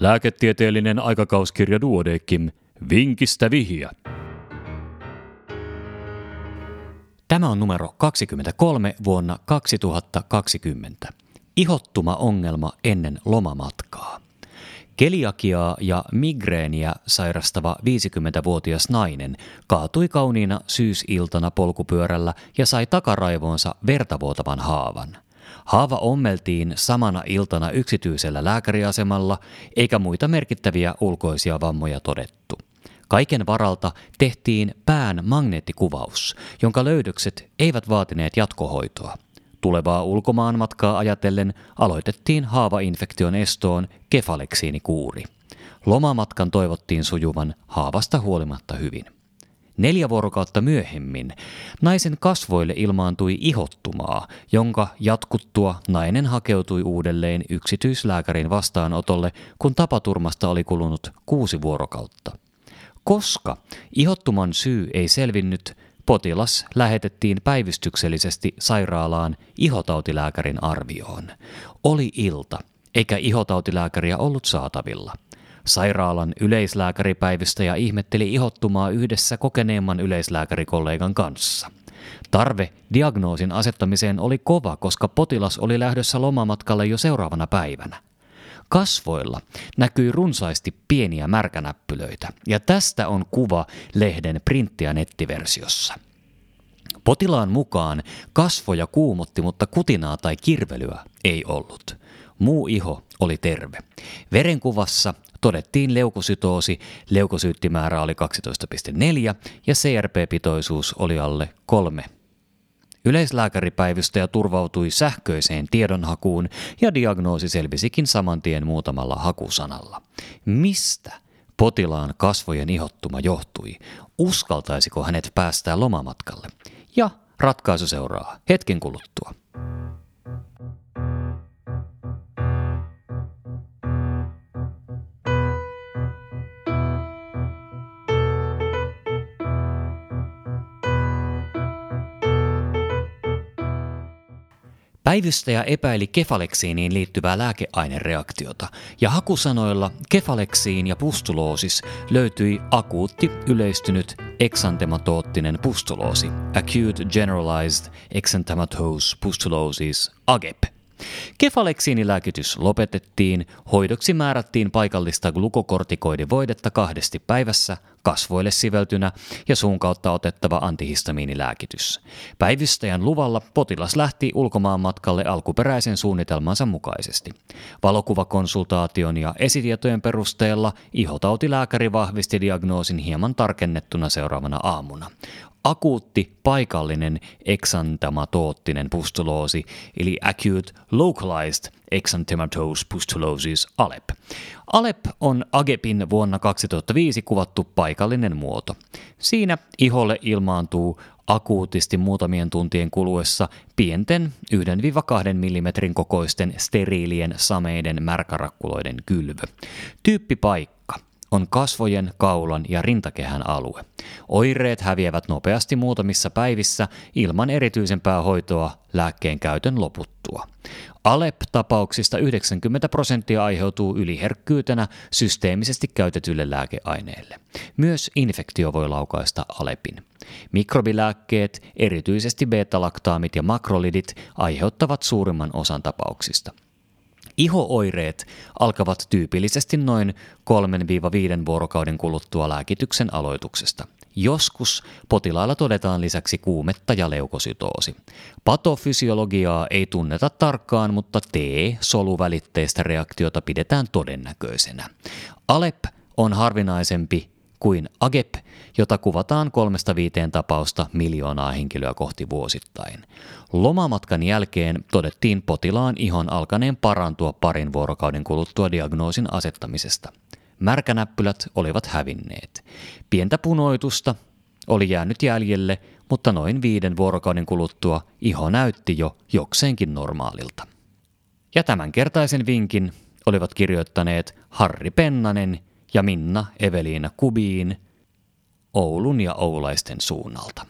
Lääketieteellinen aikakauskirja Duodekim. Vinkistä vihja. Tämä on numero 23 vuonna 2020. Ihottuma-ongelma ennen lomamatkaa. Keliakiaa ja migreeniä sairastava 50-vuotias nainen kaatui kauniina syysiltana polkupyörällä ja sai takaraivoonsa vertavuotavan haavan. Haava ommeltiin samana iltana yksityisellä lääkäriasemalla, eikä muita merkittäviä ulkoisia vammoja todettu. Kaiken varalta tehtiin pään magneettikuvaus, jonka löydökset eivät vaatineet jatkohoitoa. Tulevaa ulkomaanmatkaa ajatellen aloitettiin haavainfektion estoon kefaleksiinikuuri. Lomamatkan toivottiin sujuvan haavasta huolimatta hyvin. Neljä vuorokautta myöhemmin naisen kasvoille ilmaantui ihottumaa, jonka jatkuttua nainen hakeutui uudelleen yksityislääkärin vastaanotolle, kun tapaturmasta oli kulunut kuusi vuorokautta. Koska ihottuman syy ei selvinnyt, potilas lähetettiin päivystyksellisesti sairaalaan ihotautilääkärin arvioon. Oli ilta, eikä ihotautilääkäriä ollut saatavilla. Sairaalan yleislääkäripäivystäjä ihmetteli ihottumaa yhdessä kokeneemman yleislääkärikollegan kanssa. Tarve diagnoosin asettamiseen oli kova, koska potilas oli lähdössä lomamatkalle jo seuraavana päivänä. Kasvoilla näkyi runsaasti pieniä märkänäppylöitä, ja tästä on kuva lehden printti- ja nettiversiossa. Potilaan mukaan kasvoja kuumotti, mutta kutinaa tai kirvelyä ei ollut. Muu iho oli terve. Verenkuvassa todettiin leukosytoosi, leukosyyttimäärä oli 12,4 ja CRP-pitoisuus oli alle 3 Yleislääkäripäivystäjä turvautui sähköiseen tiedonhakuun ja diagnoosi selvisikin saman tien muutamalla hakusanalla. Mistä potilaan kasvojen ihottuma johtui? Uskaltaisiko hänet päästää lomamatkalle? Ja ratkaisu seuraa hetken kuluttua. Päivystäjä epäili kefaleksiiniin liittyvää lääkeainereaktiota, ja hakusanoilla kefaleksiin ja pustuloosis löytyi akuutti yleistynyt eksantematoottinen pustuloosi, Acute Generalized Exanthematose Pustulosis, AGEP – Kefaleksiinilääkitys lopetettiin, hoidoksi määrättiin paikallista glukokortikoidivoidetta kahdesti päivässä, kasvoille siveltynä ja suun kautta otettava antihistamiinilääkitys. Päivystäjän luvalla potilas lähti ulkomaan matkalle alkuperäisen suunnitelmansa mukaisesti. Valokuvakonsultaation ja esitietojen perusteella ihotautilääkäri vahvisti diagnoosin hieman tarkennettuna seuraavana aamuna akuutti paikallinen eksantematoottinen pustuloosi, eli acute localized exanthematose pustulosis ALEP. ALEP on AGEPin vuonna 2005 kuvattu paikallinen muoto. Siinä iholle ilmaantuu akuutisti muutamien tuntien kuluessa pienten 1-2 mm kokoisten steriilien sameiden märkärakkuloiden kylvö. Tyyppipaikka on kasvojen, kaulan ja rintakehän alue. Oireet häviävät nopeasti muutamissa päivissä ilman erityisempää hoitoa lääkkeen käytön loputtua. Alep-tapauksista 90 prosenttia aiheutuu yliherkkyytenä systeemisesti käytetylle lääkeaineelle. Myös infektio voi laukaista Alepin. Mikrobilääkkeet, erityisesti beta-laktaamit ja makrolidit, aiheuttavat suurimman osan tapauksista. Ihooireet alkavat tyypillisesti noin 3-5 vuorokauden kuluttua lääkityksen aloituksesta. Joskus potilailla todetaan lisäksi kuumetta ja leukosytoosi. Patofysiologiaa ei tunneta tarkkaan, mutta T-soluvälitteistä reaktiota pidetään todennäköisenä. Alep on harvinaisempi kuin AGEP, jota kuvataan kolmesta viiteen tapausta miljoonaa henkilöä kohti vuosittain. Lomamatkan jälkeen todettiin potilaan ihon alkaneen parantua parin vuorokauden kuluttua diagnoosin asettamisesta. Märkänäppylät olivat hävinneet. Pientä punoitusta oli jäänyt jäljelle, mutta noin viiden vuorokauden kuluttua iho näytti jo jokseenkin normaalilta. Ja tämänkertaisen vinkin olivat kirjoittaneet Harri Pennanen ja Minna Eveliina Kubiin Oulun ja Oulaisten suunnalta.